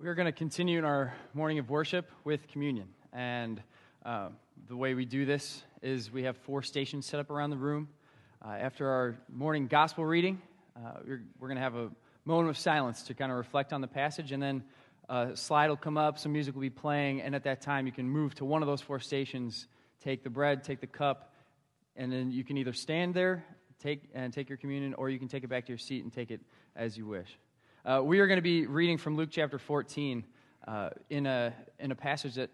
We are going to continue in our morning of worship with communion. And uh, the way we do this is we have four stations set up around the room. Uh, after our morning gospel reading, uh, we're, we're going to have a moment of silence to kind of reflect on the passage. And then a slide will come up, some music will be playing. And at that time, you can move to one of those four stations, take the bread, take the cup, and then you can either stand there take, and take your communion, or you can take it back to your seat and take it as you wish. Uh, we are going to be reading from Luke chapter 14 uh, in, a, in a passage that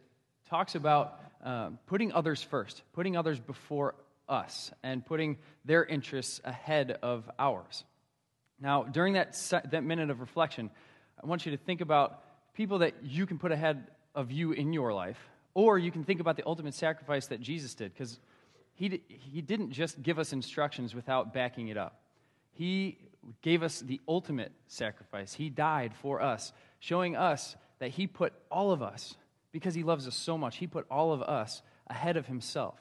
talks about um, putting others first, putting others before us, and putting their interests ahead of ours. Now, during that, that minute of reflection, I want you to think about people that you can put ahead of you in your life, or you can think about the ultimate sacrifice that Jesus did, because he, he didn't just give us instructions without backing it up. He gave us the ultimate sacrifice. He died for us, showing us that He put all of us, because He loves us so much, He put all of us ahead of Himself.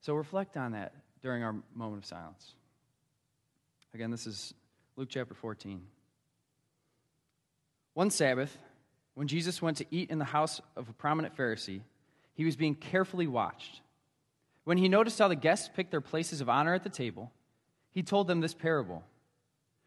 So reflect on that during our moment of silence. Again, this is Luke chapter 14. One Sabbath, when Jesus went to eat in the house of a prominent Pharisee, he was being carefully watched. When he noticed how the guests picked their places of honor at the table, he told them this parable.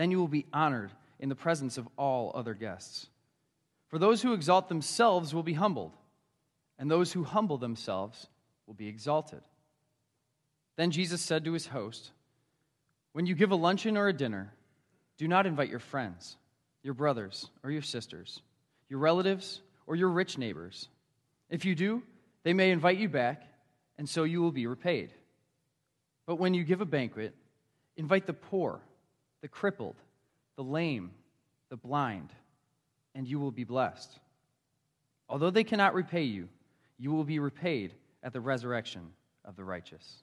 Then you will be honored in the presence of all other guests. For those who exalt themselves will be humbled, and those who humble themselves will be exalted. Then Jesus said to his host, When you give a luncheon or a dinner, do not invite your friends, your brothers, or your sisters, your relatives, or your rich neighbors. If you do, they may invite you back, and so you will be repaid. But when you give a banquet, invite the poor the crippled, the lame, the blind, and you will be blessed. Although they cannot repay you, you will be repaid at the resurrection of the righteous.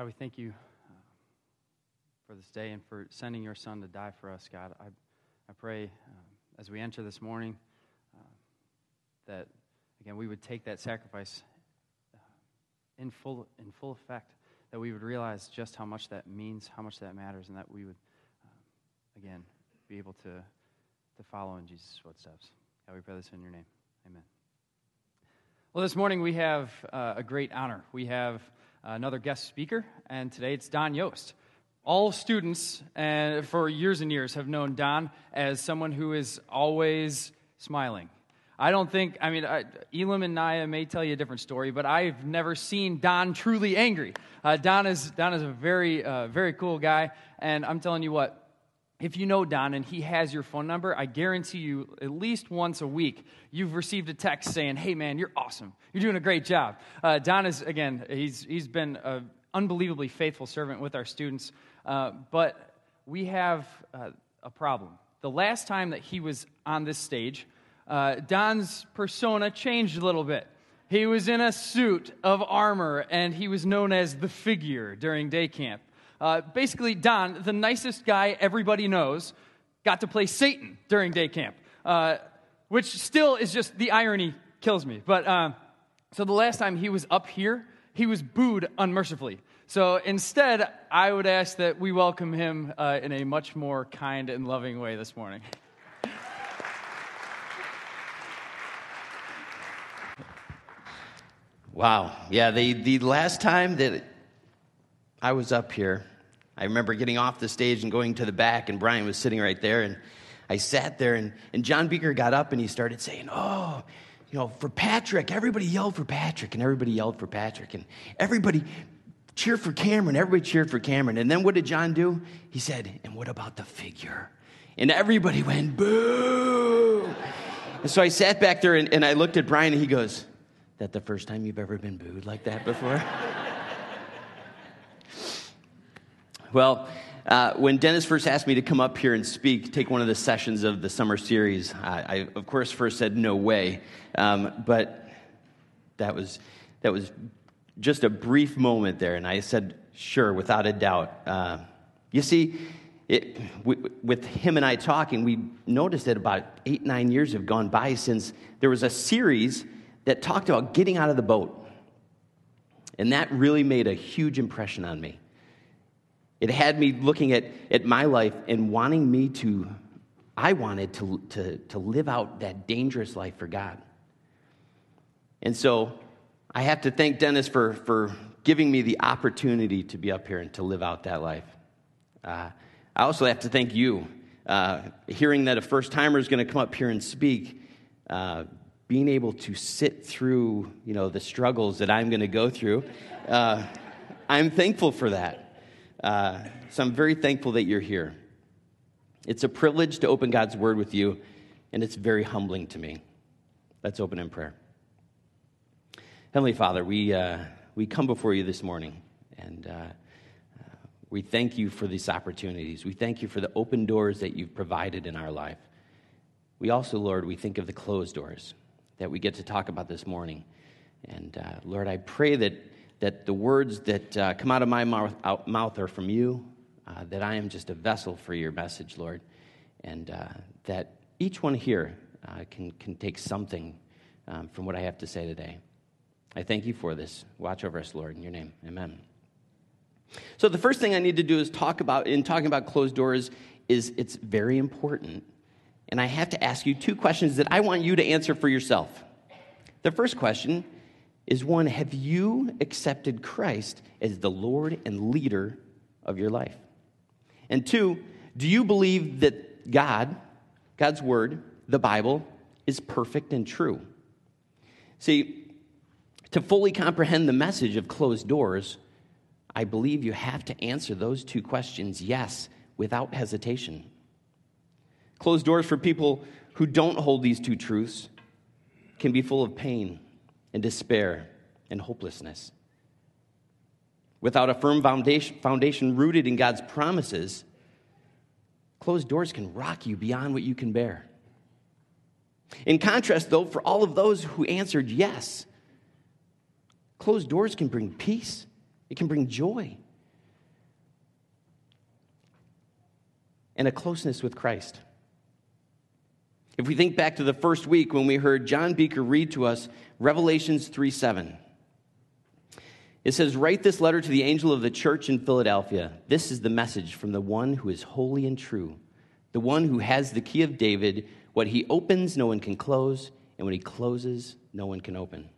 God, we thank you uh, for this day and for sending your son to die for us, God. I, I pray uh, as we enter this morning uh, that, again, we would take that sacrifice uh, in full, in full effect, that we would realize just how much that means, how much that matters, and that we would, uh, again, be able to, to follow in Jesus' footsteps. God, we pray this in your name. Amen. Well, this morning we have uh, a great honor. We have another guest speaker, and today it's Don Yost. All students uh, for years and years have known Don as someone who is always smiling. I don't think, I mean, I, Elam and Naya may tell you a different story, but I've never seen Don truly angry. Uh, Don, is, Don is a very, uh, very cool guy, and I'm telling you what, if you know Don and he has your phone number, I guarantee you at least once a week you've received a text saying, Hey man, you're awesome. You're doing a great job. Uh, Don is, again, he's, he's been an unbelievably faithful servant with our students. Uh, but we have uh, a problem. The last time that he was on this stage, uh, Don's persona changed a little bit. He was in a suit of armor and he was known as the figure during day camp. Uh, basically, Don, the nicest guy everybody knows, got to play Satan during day camp, uh, which still is just the irony kills me. But uh, so the last time he was up here, he was booed unmercifully. So instead, I would ask that we welcome him uh, in a much more kind and loving way this morning. Wow. Yeah, the, the last time that I was up here, I remember getting off the stage and going to the back, and Brian was sitting right there. And I sat there, and, and John Beaker got up and he started saying, Oh, you know, for Patrick, everybody yelled for Patrick, and everybody yelled for Patrick, and everybody cheered for Cameron, everybody cheered for Cameron. And then what did John do? He said, And what about the figure? And everybody went, Boo! And so I sat back there and, and I looked at Brian, and he goes, That the first time you've ever been booed like that before? Well, uh, when Dennis first asked me to come up here and speak, take one of the sessions of the summer series, I, I of course first said no way. Um, but that was, that was just a brief moment there, and I said sure, without a doubt. Uh, you see, it, with him and I talking, we noticed that about eight, nine years have gone by since there was a series that talked about getting out of the boat. And that really made a huge impression on me. It had me looking at, at my life and wanting me to, I wanted to, to, to live out that dangerous life for God. And so I have to thank Dennis for, for giving me the opportunity to be up here and to live out that life. Uh, I also have to thank you. Uh, hearing that a first timer is going to come up here and speak, uh, being able to sit through you know, the struggles that I'm going to go through, uh, I'm thankful for that. Uh, so I'm very thankful that you're here. It's a privilege to open God's word with you, and it's very humbling to me. Let's open in prayer. Heavenly Father, we, uh, we come before you this morning, and uh, we thank you for these opportunities. We thank you for the open doors that you've provided in our life. We also, Lord, we think of the closed doors that we get to talk about this morning. And uh, Lord, I pray that that the words that uh, come out of my mouth, out, mouth are from you, uh, that I am just a vessel for your message, Lord, and uh, that each one here uh, can, can take something um, from what I have to say today. I thank you for this. Watch over us, Lord, in your name. Amen. So the first thing I need to do is talk about, in talking about closed doors, is it's very important. And I have to ask you two questions that I want you to answer for yourself. The first question is one have you accepted Christ as the Lord and leader of your life? And two, do you believe that God, God's word, the Bible, is perfect and true? See, to fully comprehend the message of closed doors, I believe you have to answer those two questions yes, without hesitation. Closed doors for people who don't hold these two truths can be full of pain and despair and hopelessness. Without a firm foundation, foundation rooted in God's promises, closed doors can rock you beyond what you can bear. In contrast, though, for all of those who answered yes, Closed doors can bring peace, it can bring joy, and a closeness with Christ. If we think back to the first week when we heard John Beaker read to us Revelations 3 7, it says, Write this letter to the angel of the church in Philadelphia. This is the message from the one who is holy and true, the one who has the key of David. What he opens, no one can close, and when he closes, no one can open.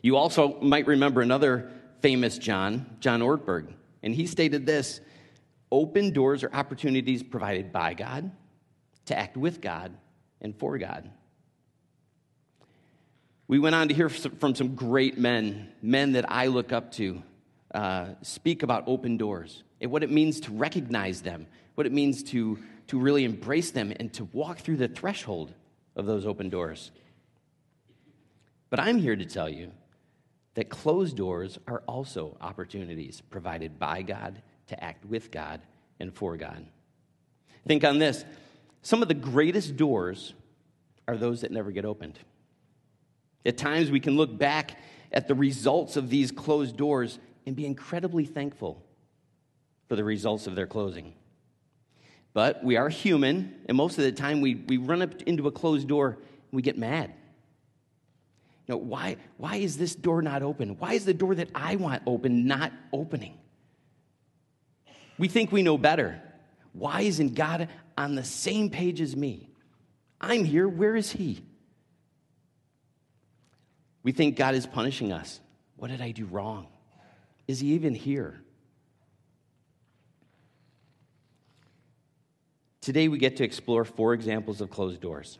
You also might remember another famous John, John Ortberg, and he stated this Open doors are opportunities provided by God to act with God and for God. We went on to hear from some great men, men that I look up to, uh, speak about open doors and what it means to recognize them, what it means to, to really embrace them and to walk through the threshold of those open doors. But I'm here to tell you that closed doors are also opportunities provided by God to act with God and for God. Think on this some of the greatest doors are those that never get opened. At times, we can look back at the results of these closed doors and be incredibly thankful for the results of their closing. But we are human, and most of the time we, we run up into a closed door and we get mad. You know, why, why is this door not open? Why is the door that I want open not opening? We think we know better. Why isn't God on the same page as me? I'm here. Where is He? We think God is punishing us. What did I do wrong? Is He even here? Today, we get to explore four examples of closed doors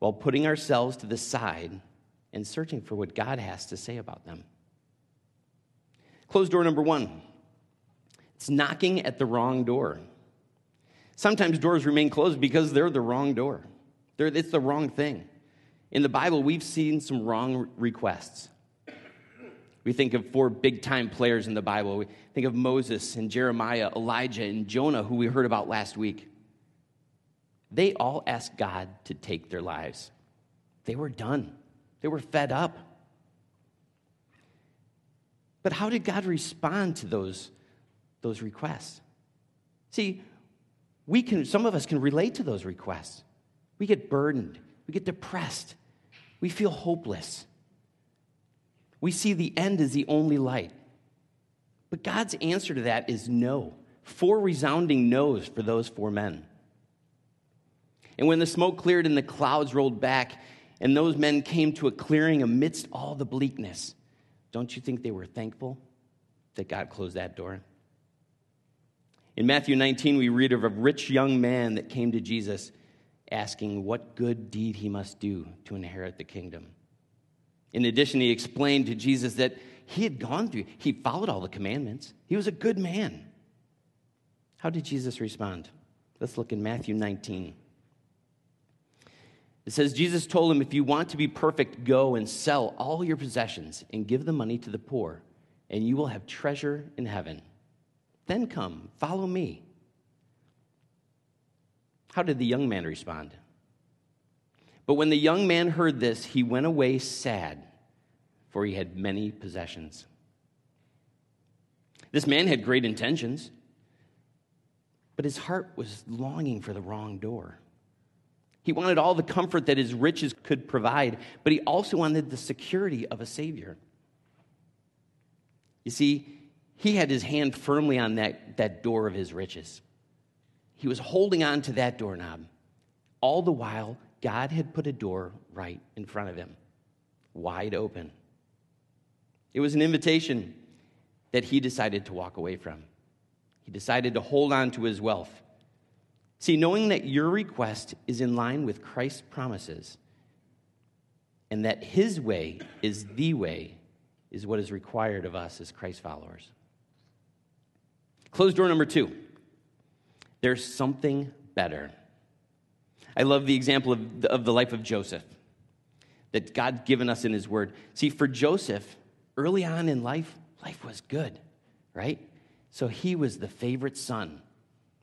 while putting ourselves to the side and searching for what God has to say about them. Closed door number one it's knocking at the wrong door. Sometimes doors remain closed because they're the wrong door, they're, it's the wrong thing. In the Bible, we've seen some wrong requests. We think of four big time players in the Bible. We think of Moses and Jeremiah, Elijah, and Jonah, who we heard about last week. They all asked God to take their lives. They were done, they were fed up. But how did God respond to those, those requests? See, we can, some of us can relate to those requests. We get burdened, we get depressed, we feel hopeless. We see the end as the only light. But God's answer to that is no. Four resounding no's for those four men. And when the smoke cleared and the clouds rolled back, and those men came to a clearing amidst all the bleakness, don't you think they were thankful that God closed that door? In Matthew 19, we read of a rich young man that came to Jesus asking what good deed he must do to inherit the kingdom. In addition, he explained to Jesus that he had gone through, he followed all the commandments. He was a good man. How did Jesus respond? Let's look in Matthew 19. It says, Jesus told him, If you want to be perfect, go and sell all your possessions and give the money to the poor, and you will have treasure in heaven. Then come, follow me. How did the young man respond? But when the young man heard this, he went away sad, for he had many possessions. This man had great intentions, but his heart was longing for the wrong door. He wanted all the comfort that his riches could provide, but he also wanted the security of a Savior. You see, he had his hand firmly on that, that door of his riches. He was holding on to that doorknob. All the while, God had put a door right in front of him, wide open. It was an invitation that he decided to walk away from. He decided to hold on to his wealth. See, knowing that your request is in line with Christ's promises and that his way is the way is what is required of us as Christ followers. Closed door number two there's something better. I love the example of the, of the life of Joseph that God's given us in His Word. See, for Joseph, early on in life, life was good, right? So he was the favorite son.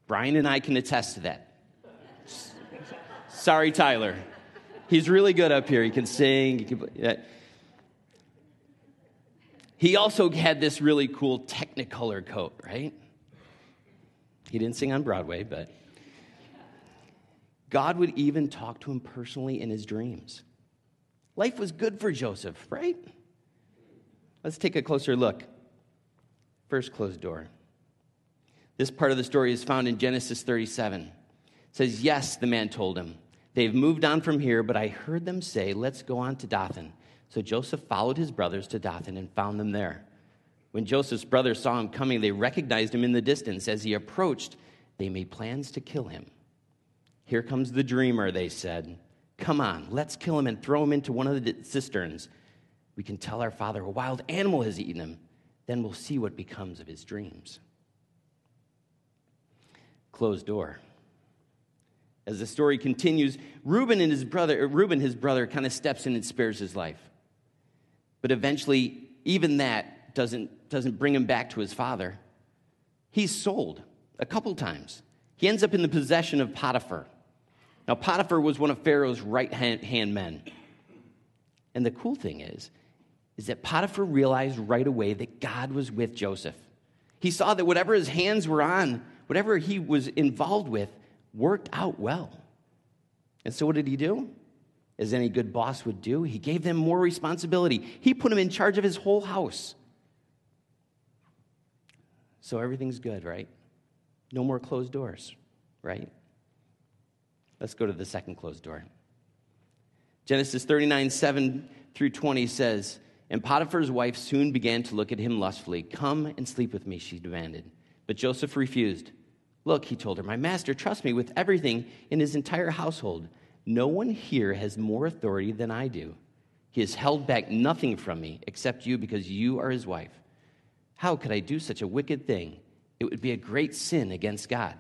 Brian and I can attest to that. Sorry, Tyler. He's really good up here. He can sing. He can, He also had this really cool Technicolor coat, right? He didn't sing on Broadway, but God would even talk to him personally in his dreams. Life was good for Joseph, right? Let's take a closer look. First closed door. This part of the story is found in Genesis 37. It says, Yes, the man told him. They've moved on from here, but I heard them say, Let's go on to Dothan. So Joseph followed his brothers to Dothan and found them there. When Joseph's brothers saw him coming, they recognized him in the distance. As he approached, they made plans to kill him. Here comes the dreamer, they said. Come on, let's kill him and throw him into one of the cisterns. We can tell our father a wild animal has eaten him. Then we'll see what becomes of his dreams. Closed door. As the story continues, Reuben and his brother, er, Reuben, his brother, kind of steps in and spares his life. But eventually, even that doesn't, doesn't bring him back to his father. He's sold a couple times. He ends up in the possession of Potiphar. Now, Potiphar was one of Pharaoh's right hand men. And the cool thing is, is that Potiphar realized right away that God was with Joseph. He saw that whatever his hands were on, whatever he was involved with, worked out well. And so, what did he do? as any good boss would do, he gave them more responsibility. He put them in charge of his whole house. So everything's good, right? No more closed doors, right? Let's go to the second closed door. Genesis 39, 7 through 20 says, And Potiphar's wife soon began to look at him lustfully. Come and sleep with me, she demanded. But Joseph refused. Look, he told her, my master trusts me with everything in his entire household. No one here has more authority than I do. He has held back nothing from me except you because you are his wife. How could I do such a wicked thing? It would be a great sin against God.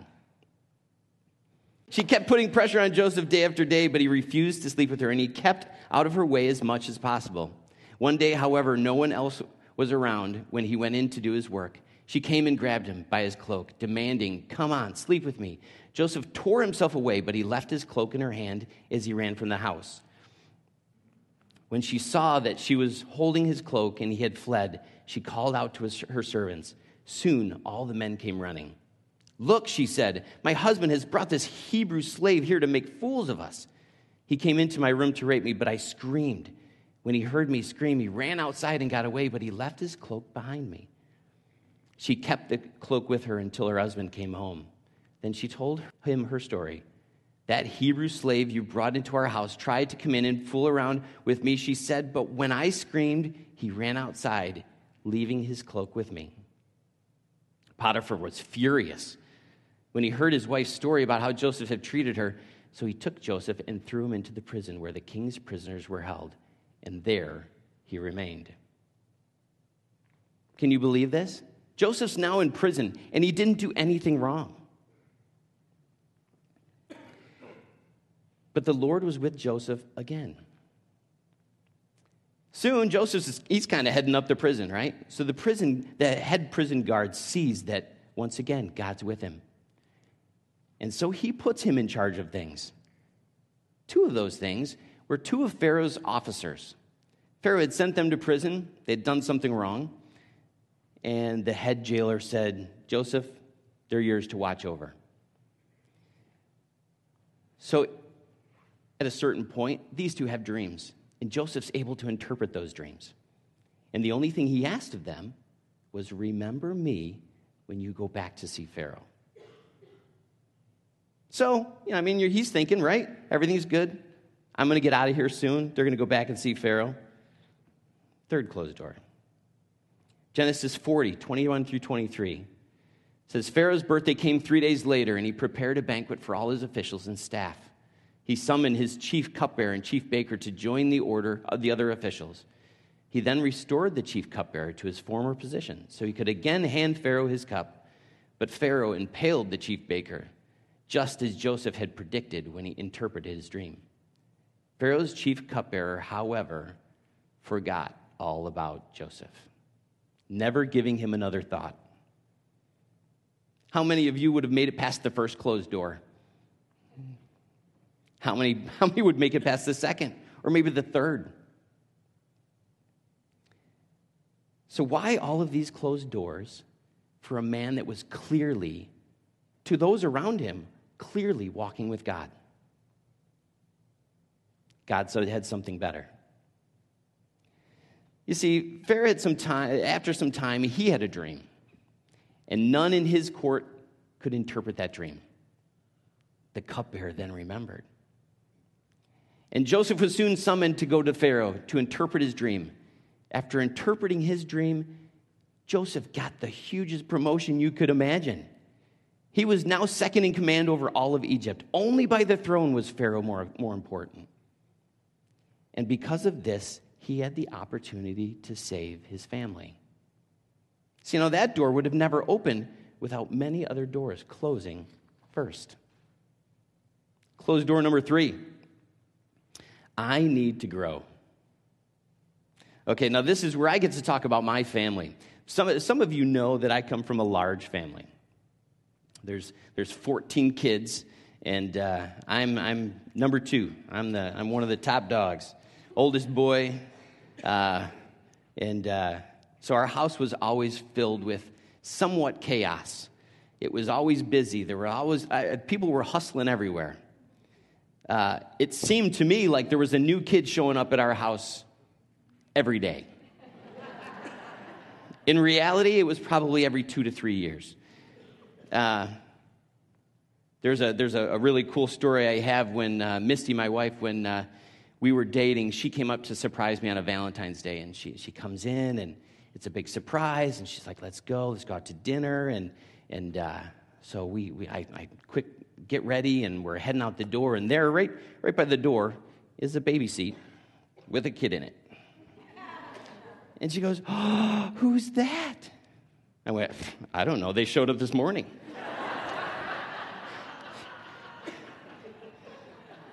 She kept putting pressure on Joseph day after day, but he refused to sleep with her, and he kept out of her way as much as possible. One day, however, no one else was around when he went in to do his work. She came and grabbed him by his cloak, demanding, Come on, sleep with me. Joseph tore himself away, but he left his cloak in her hand as he ran from the house. When she saw that she was holding his cloak and he had fled, she called out to her servants. Soon all the men came running. Look, she said, my husband has brought this Hebrew slave here to make fools of us. He came into my room to rape me, but I screamed. When he heard me scream, he ran outside and got away, but he left his cloak behind me. She kept the cloak with her until her husband came home. Then she told him her story. That Hebrew slave you brought into our house tried to come in and fool around with me, she said, but when I screamed, he ran outside, leaving his cloak with me. Potiphar was furious when he heard his wife's story about how Joseph had treated her. So he took Joseph and threw him into the prison where the king's prisoners were held, and there he remained. Can you believe this? Joseph's now in prison, and he didn't do anything wrong. But the Lord was with Joseph again. Soon, Joseph, he's kind of heading up the prison, right? So the prison, the head prison guard sees that once again, God's with him. And so he puts him in charge of things. Two of those things were two of Pharaoh's officers. Pharaoh had sent them to prison, they'd done something wrong. And the head jailer said, Joseph, they're yours to watch over. So at a certain point, these two have dreams, and Joseph's able to interpret those dreams. And the only thing he asked of them was, Remember me when you go back to see Pharaoh. So, you know, I mean, he's thinking, right? Everything's good. I'm going to get out of here soon. They're going to go back and see Pharaoh. Third closed door. Genesis 40, 21 through 23 says Pharaoh's birthday came three days later, and he prepared a banquet for all his officials and staff he summoned his chief cupbearer and chief baker to join the order of the other officials. He then restored the chief cupbearer to his former position so he could again hand Pharaoh his cup. But Pharaoh impaled the chief baker, just as Joseph had predicted when he interpreted his dream. Pharaoh's chief cupbearer, however, forgot all about Joseph, never giving him another thought. How many of you would have made it past the first closed door? How many, how many would make it past the second or maybe the third? So, why all of these closed doors for a man that was clearly, to those around him, clearly walking with God? God said it had something better. You see, Pharaoh had some time, after some time, he had a dream, and none in his court could interpret that dream. The cupbearer then remembered. And Joseph was soon summoned to go to Pharaoh to interpret his dream. After interpreting his dream, Joseph got the hugest promotion you could imagine. He was now second in command over all of Egypt. Only by the throne was Pharaoh more, more important. And because of this, he had the opportunity to save his family. See, now that door would have never opened without many other doors closing first. Closed door number three I need to grow. Okay, now this is where I get to talk about my family. Some, some of you know that I come from a large family. There's, there's 14 kids, and uh, I'm, I'm number two. I'm, the, I'm one of the top dogs, oldest boy. Uh, and uh, so our house was always filled with somewhat chaos. It was always busy. There were always, people were hustling everywhere. Uh, it seemed to me like there was a new kid showing up at our house every day. In reality, it was probably every two to three years. Uh, there's a, there's a, a, really cool story I have when uh, Misty, my wife, when uh, we were dating, she came up to surprise me on a Valentine's Day. And she, she comes in, and it's a big surprise. And she's like, let's go, let's go out to dinner. And, and uh, so we, we I, I quick get ready, and we're heading out the door. And there, right, right by the door, is a baby seat with a kid in it. And she goes, oh, Who's that? I went, I don't know. They showed up this morning.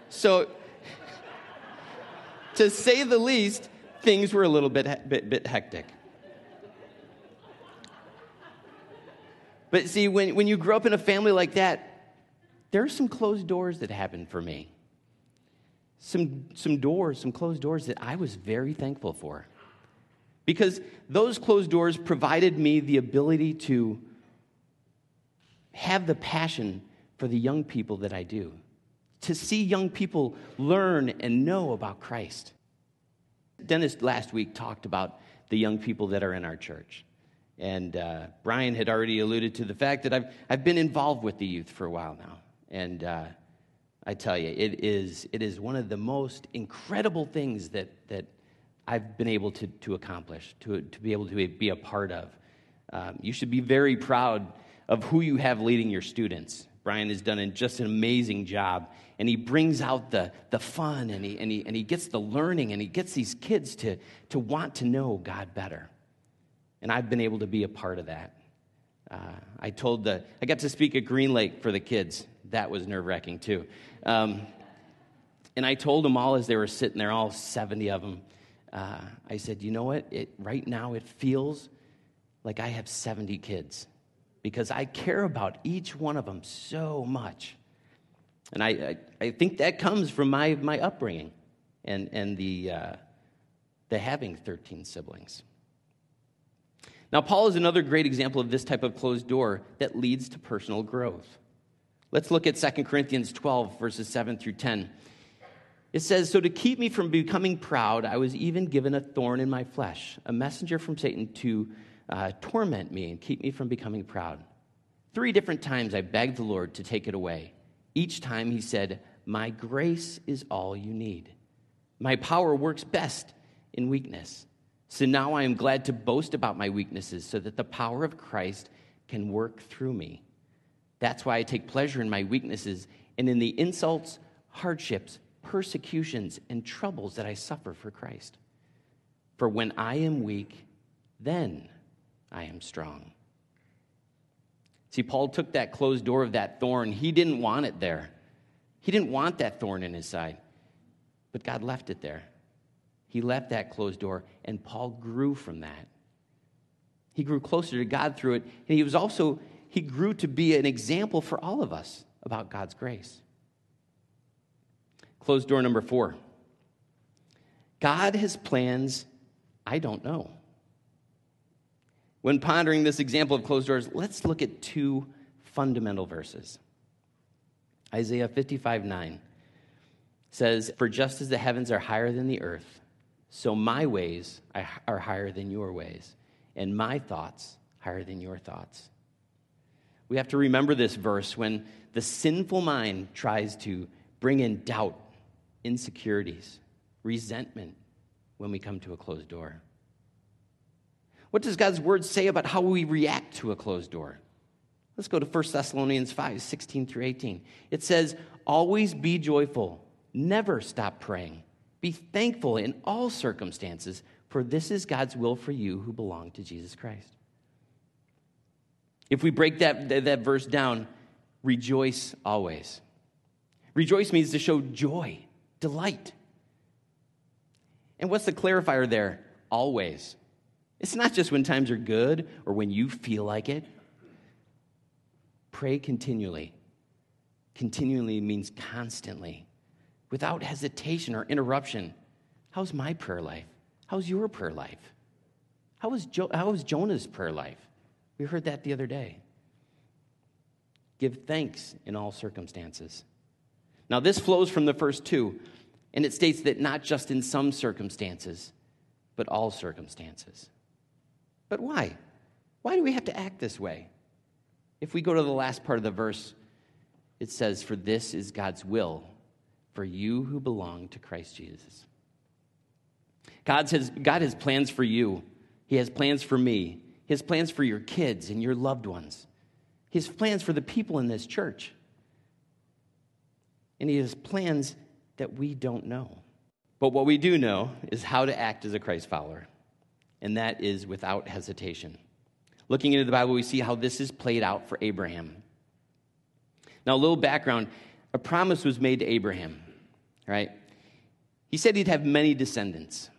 so, to say the least, things were a little bit, bit, bit hectic. But see, when, when you grow up in a family like that, there are some closed doors that happened for me. Some, some doors, some closed doors that I was very thankful for because those closed doors provided me the ability to have the passion for the young people that I do, to see young people learn and know about Christ. Dennis last week talked about the young people that are in our church. And uh, Brian had already alluded to the fact that I've, I've been involved with the youth for a while now. And uh, I tell you, it is, it is one of the most incredible things that, that I've been able to, to accomplish, to, to be able to be a part of. Um, you should be very proud of who you have leading your students. Brian has done just an amazing job, and he brings out the, the fun, and he, and, he, and he gets the learning, and he gets these kids to, to want to know God better. And I've been able to be a part of that. Uh, I told the, I got to speak at Green Lake for the kids. That was nerve wracking too. Um, and I told them all as they were sitting there, all 70 of them, uh, I said, you know what? It, right now it feels like I have 70 kids because I care about each one of them so much. And I, I, I think that comes from my, my upbringing and, and the, uh, the having 13 siblings. Now, Paul is another great example of this type of closed door that leads to personal growth. Let's look at 2 Corinthians 12, verses 7 through 10. It says, So to keep me from becoming proud, I was even given a thorn in my flesh, a messenger from Satan to uh, torment me and keep me from becoming proud. Three different times I begged the Lord to take it away. Each time he said, My grace is all you need. My power works best in weakness. So now I am glad to boast about my weaknesses so that the power of Christ can work through me. That's why I take pleasure in my weaknesses and in the insults, hardships, persecutions and troubles that I suffer for Christ. For when I am weak, then I am strong. See, Paul took that closed door of that thorn. He didn't want it there. He didn't want that thorn in his side. But God left it there. He left that closed door, and Paul grew from that. He grew closer to God through it, and he was also, he grew to be an example for all of us about God's grace. Closed door number four God has plans I don't know. When pondering this example of closed doors, let's look at two fundamental verses. Isaiah 55 9 says, For just as the heavens are higher than the earth, so my ways are higher than your ways, and my thoughts higher than your thoughts. We have to remember this verse when the sinful mind tries to bring in doubt, insecurities, resentment when we come to a closed door. What does God's word say about how we react to a closed door? Let's go to 1 Thessalonians 5 16 through 18. It says, Always be joyful, never stop praying. Be thankful in all circumstances, for this is God's will for you who belong to Jesus Christ. If we break that, that, verse down, rejoice always. Rejoice means to show joy, delight. And what's the clarifier there? Always. It's not just when times are good or when you feel like it. Pray continually. Continually means constantly, without hesitation or interruption. How's my prayer life? How's your prayer life? How is, jo- how is Jonah's prayer life? We heard that the other day. Give thanks in all circumstances. Now, this flows from the first two, and it states that not just in some circumstances, but all circumstances. But why? Why do we have to act this way? If we go to the last part of the verse, it says, For this is God's will for you who belong to Christ Jesus. God, says, God has plans for you, He has plans for me, Has plans for your kids and your loved ones, His plans for the people in this church. And He has plans that we don't know. But what we do know is how to act as a Christ follower, and that is without hesitation. Looking into the Bible, we see how this is played out for Abraham. Now, a little background a promise was made to Abraham, right? He said he'd have many descendants.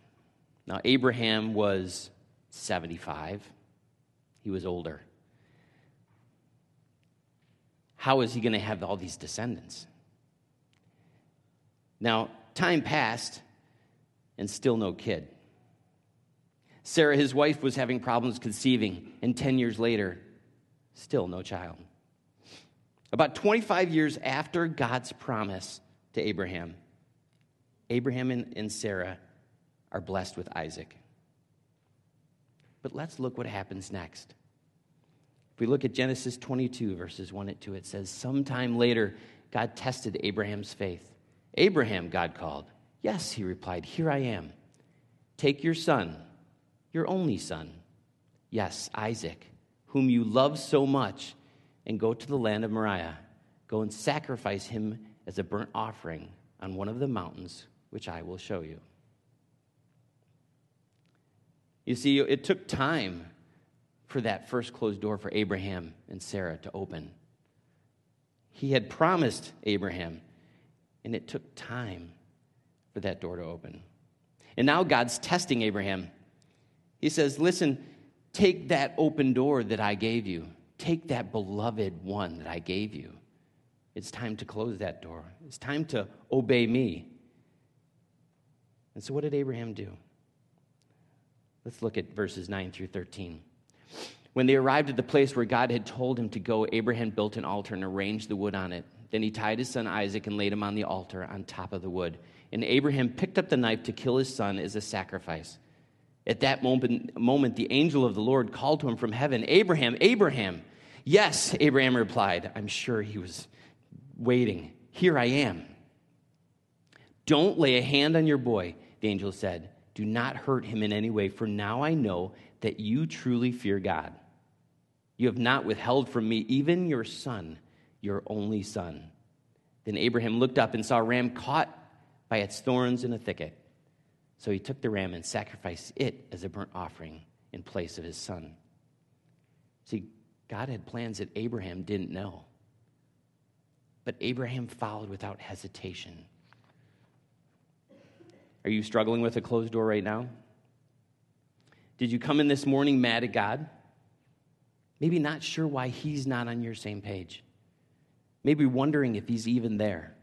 Now, Abraham was 75, he was older. How is he going to have all these descendants? Now, time passed and still no kid. Sarah, his wife, was having problems conceiving, and 10 years later, still no child. About 25 years after God's promise to Abraham, Abraham and, Sarah are blessed with Isaac. But let's look what happens next. If we look at Genesis 22, verses 1 and 2, it says, Sometime later, God tested Abraham's faith. Abraham, God called. Yes, he replied, Here I am. Take your son your only son, yes, Isaac, whom you love so much, and go to the land of Moriah. Go and sacrifice him as a burnt offering on one of the mountains, which I will show you. You see, it took time for that first closed door for Abraham and Sarah to open. He had promised Abraham, and it took time for that door to open. And now God's testing Abraham. He says, Listen, take that open door that I gave you, take that beloved one that I gave you. It's time to close that door. It's time to obey me. And so, what did Abraham do? Let's look at verses 9 through 13. When they arrived at the place where God had told him to go, Abraham built an altar and arranged the wood on it. Then he tied his son Isaac and laid him on the altar on top of the wood. And Abraham picked up the knife to kill his son as a sacrifice. At that moment, moment, the angel of the Lord called to him from heaven, Abraham, Abraham. Yes, Abraham replied. I'm sure he was waiting. Here I am. Don't lay a hand on your boy, the angel said. Do not hurt him in any way, for now I know that you truly fear God. You have not withheld from me even your son, your only son. Then Abraham looked up and saw a ram caught by its thorns in a thicket. So he took the ram and sacrificed it as a burnt offering in place of his son. See, God had plans that Abraham didn't know. But Abraham followed without hesitation. Are you struggling with a closed door right now? Did you come in this morning mad at God? Maybe not sure why He's not on your same page. Maybe wondering if He's even there.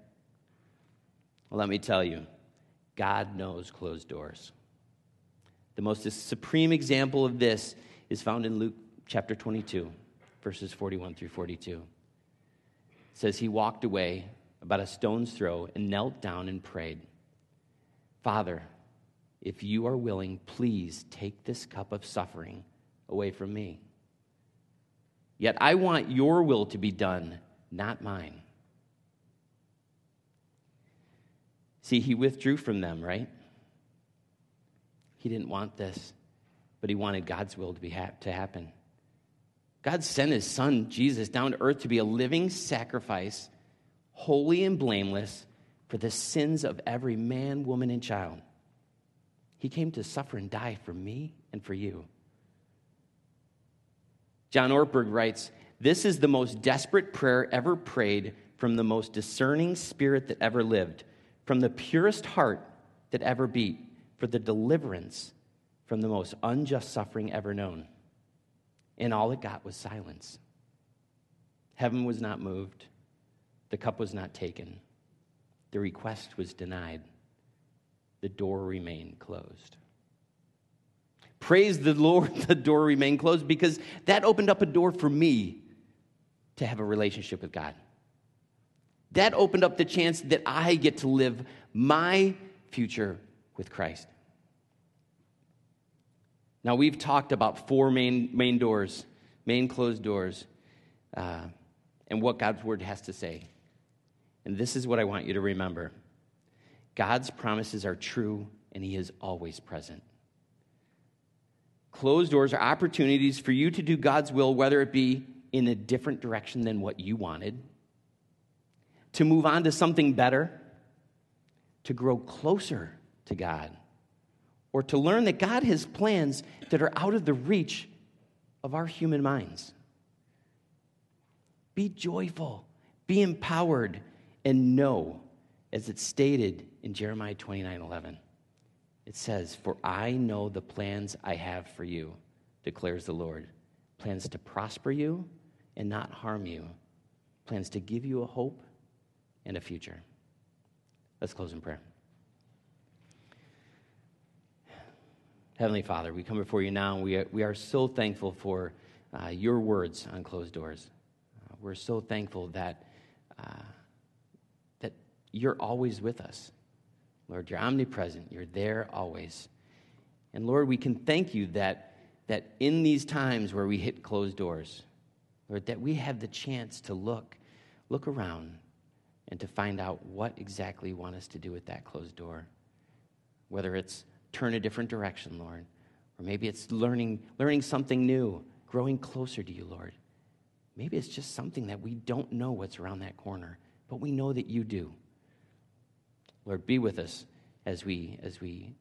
Well, let me tell you God knows closed doors. The most supreme example of this is found in Luke chapter 22, verses 41 through 42. It says, He walked away about a stone's throw and knelt down and prayed, Father, if you are willing, please take this cup of suffering away from me. Yet I want your will to be done, not mine. See, he withdrew from them, right? He didn't want this, but he wanted God's will to, be ha- to happen. God sent his son, Jesus, down to earth to be a living sacrifice, holy and blameless, for the sins of every man, woman, and child. He came to suffer and die for me and for you. John Ortberg writes This is the most desperate prayer ever prayed from the most discerning spirit that ever lived from the purest heart that ever beat for the deliverance from the most unjust suffering ever known. And all it got was silence. Heaven was not moved, the cup was not taken, the request was denied, the door remained closed. Praise the Lord, the door remained closed because that opened up a door for me to have a relationship with God that opened up the chance that I get to live my future with Christ. Now, we've talked about four main, main doors, main closed doors, uh, and what God's word has to say. And this is what I want you to remember God's promises are true, and He is always present. Closed doors are opportunities for you to do God's will, whether it be in a different direction than what you wanted to move on to something better, to grow closer to God, or to learn that God has plans that are out of the reach of our human minds. Be joyful, be empowered, and know, as it's stated in Jeremiah 29 11. It says, For I know the plans I have for you, declares the Lord plans to prosper you and not harm you, plans to give you a hope and a future. Let's close in prayer. Heavenly Father, we come before you now, and we are, we are so thankful for uh, your words on closed doors. Uh, we're so thankful that, uh, that you're always with us. Lord, you're omnipresent, you're there always. And Lord, we can thank you that, that in these times where we hit closed doors, Lord, that we have the chance to look, look around and to find out what exactly you want us to do with that closed door. Whether it's turn a different direction, Lord, or maybe it's learning, learning something new, growing closer to you, Lord. Maybe it's just something that we don't know what's around that corner, but we know that you do. Lord, be with us as we, as we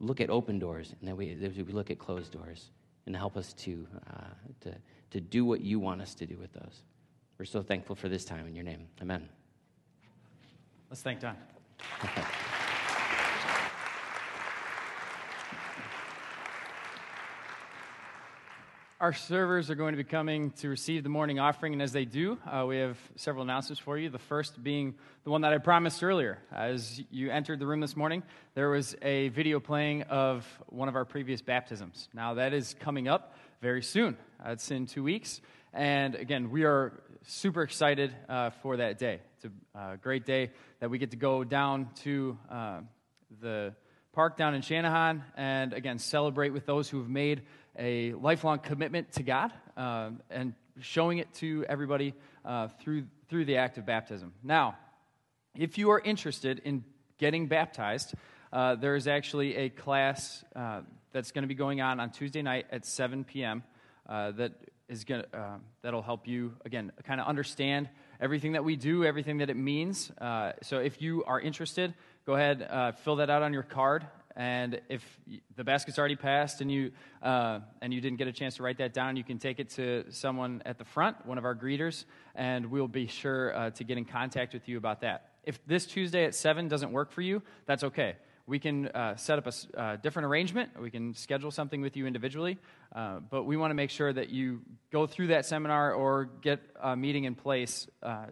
look at open doors and then we, as we look at closed doors and help us to, uh, to, to do what you want us to do with those. We're so thankful for this time in your name. Amen. Let's thank Don. Our servers are going to be coming to receive the morning offering, and as they do, uh, we have several announcements for you. The first being the one that I promised earlier. As you entered the room this morning, there was a video playing of one of our previous baptisms. Now, that is coming up very soon. It's in two weeks. And again, we are super excited uh, for that day. It's a uh, great day that we get to go down to uh, the park down in Shanahan and again celebrate with those who have made a lifelong commitment to God uh, and showing it to everybody uh, through, through the act of baptism. Now, if you are interested in getting baptized, uh, there is actually a class that's going to be going on on Tuesday night at 7 p.m. that is going uh, that'll help you again kind of understand everything that we do everything that it means uh, so if you are interested go ahead uh, fill that out on your card and if the basket's already passed and you uh, and you didn't get a chance to write that down you can take it to someone at the front one of our greeters and we'll be sure uh, to get in contact with you about that if this tuesday at 7 doesn't work for you that's okay we can uh, set up a uh, different arrangement. We can schedule something with you individually. Uh, but we want to make sure that you go through that seminar or get a meeting in place uh,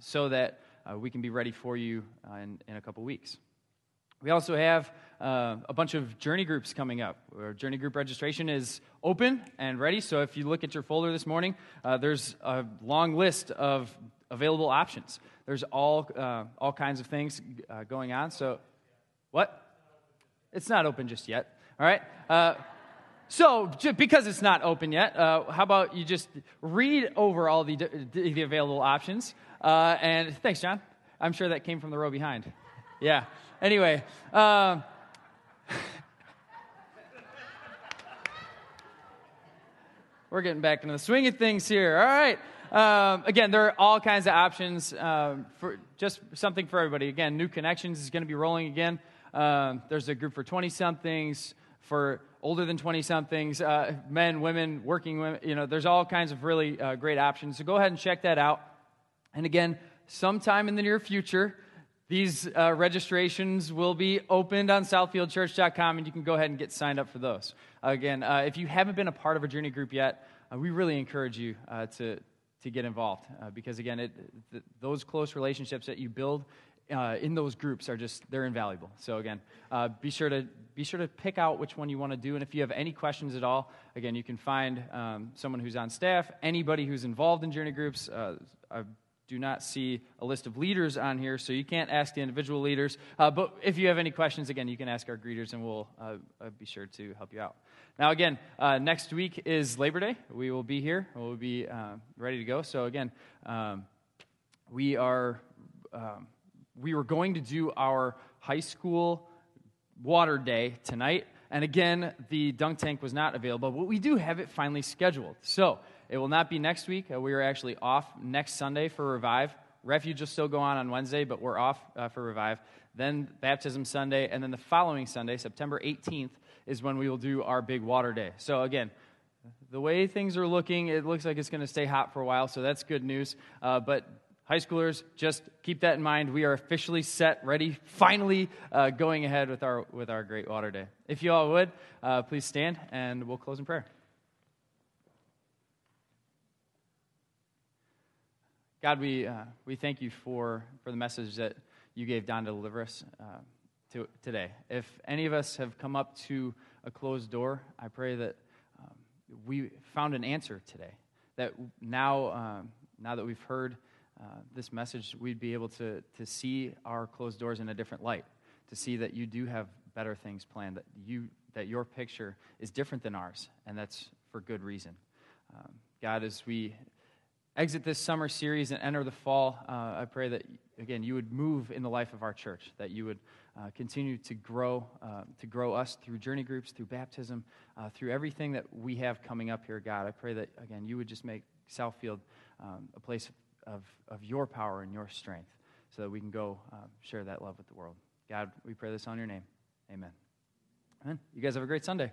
so that we can be ready for you in, in a couple weeks. We also have uh, a bunch of journey groups coming up. Our journey group registration is open and ready. So if you look at your folder this morning, uh, there's a long list of available options. There's all, uh, all kinds of things uh, going on. So, what? It's not open just yet. All right? Uh, so, because it's not open yet, uh, how about you just read over all the, the available options? and thanks, John. I'm sure that came from the row behind. Yeah. Anyway, we're getting back into the swing of things here. All right. Um, again, there are all kinds of options um, for just something for everybody. Again, New Connections is going to be rolling again. Um, there's a group for 20 somethings, for older than 20 somethings, uh, men, women, working women. You know, there's all kinds of really uh, great options. So go ahead and check that out. And again, sometime in the near future, these uh, registrations will be opened on southfieldchurch.com, and you can go ahead and get signed up for those. Again, uh, if you haven't been a part of a journey group yet, uh, we really encourage you uh, to, to get involved uh, because, again, it, th- those close relationships that you build uh, in those groups are just they're invaluable so again be sure to be sure to pick out which one you want to do and if you have any questions at all again you can find um, someone who's on staff anybody who's involved in journey groups uh, do not see a list of leaders on here, so you can't ask the individual leaders. Uh, but if you have any questions, again, you can ask our greeters, and we'll uh, uh, be sure to help you out. Now, again, uh, next week is Labor Day. We will be here. We'll be uh, ready to go. So, again, um, we are um, we were going to do our high school water day tonight. And again, the dunk tank was not available, but we do have it finally scheduled. So it will not be next week. Uh, we are actually off next Sunday for Revive. Refuge will still go on on Wednesday, but we're off uh, for Revive. Then Baptism Sunday, and then the following Sunday, September 18th, is when we will do our big water day. So, again, the way things are looking, it looks like it's going to stay hot for a while, so that's good news. Uh, but high schoolers, just keep that in mind. We are officially set, ready, finally uh, going ahead with our, with our great water day. If you all would, uh, please stand, and we'll close in prayer. God, we, uh, we thank you for, for the message that you gave Don to deliver us uh, to, today. If any of us have come up to a closed door, I pray that um, we found an answer today. That now, um, now that we've heard uh, this message, we'd be able to, to see our closed doors in a different light, to see that you do have better things planned, that, you, that your picture is different than ours, and that's for good reason. Um, God, as we exit this summer series and enter the fall, uh, I pray that, again, you would move in the life of our church, that you would uh, continue to grow, uh, to grow us through journey groups, through baptism, uh, through everything that we have coming up here, God. I pray that, again, you would just make Southfield um, a place of, of your power and your strength so that we can go uh, share that love with the world. God, we pray this on your name. Amen. Amen. You guys have a great Sunday.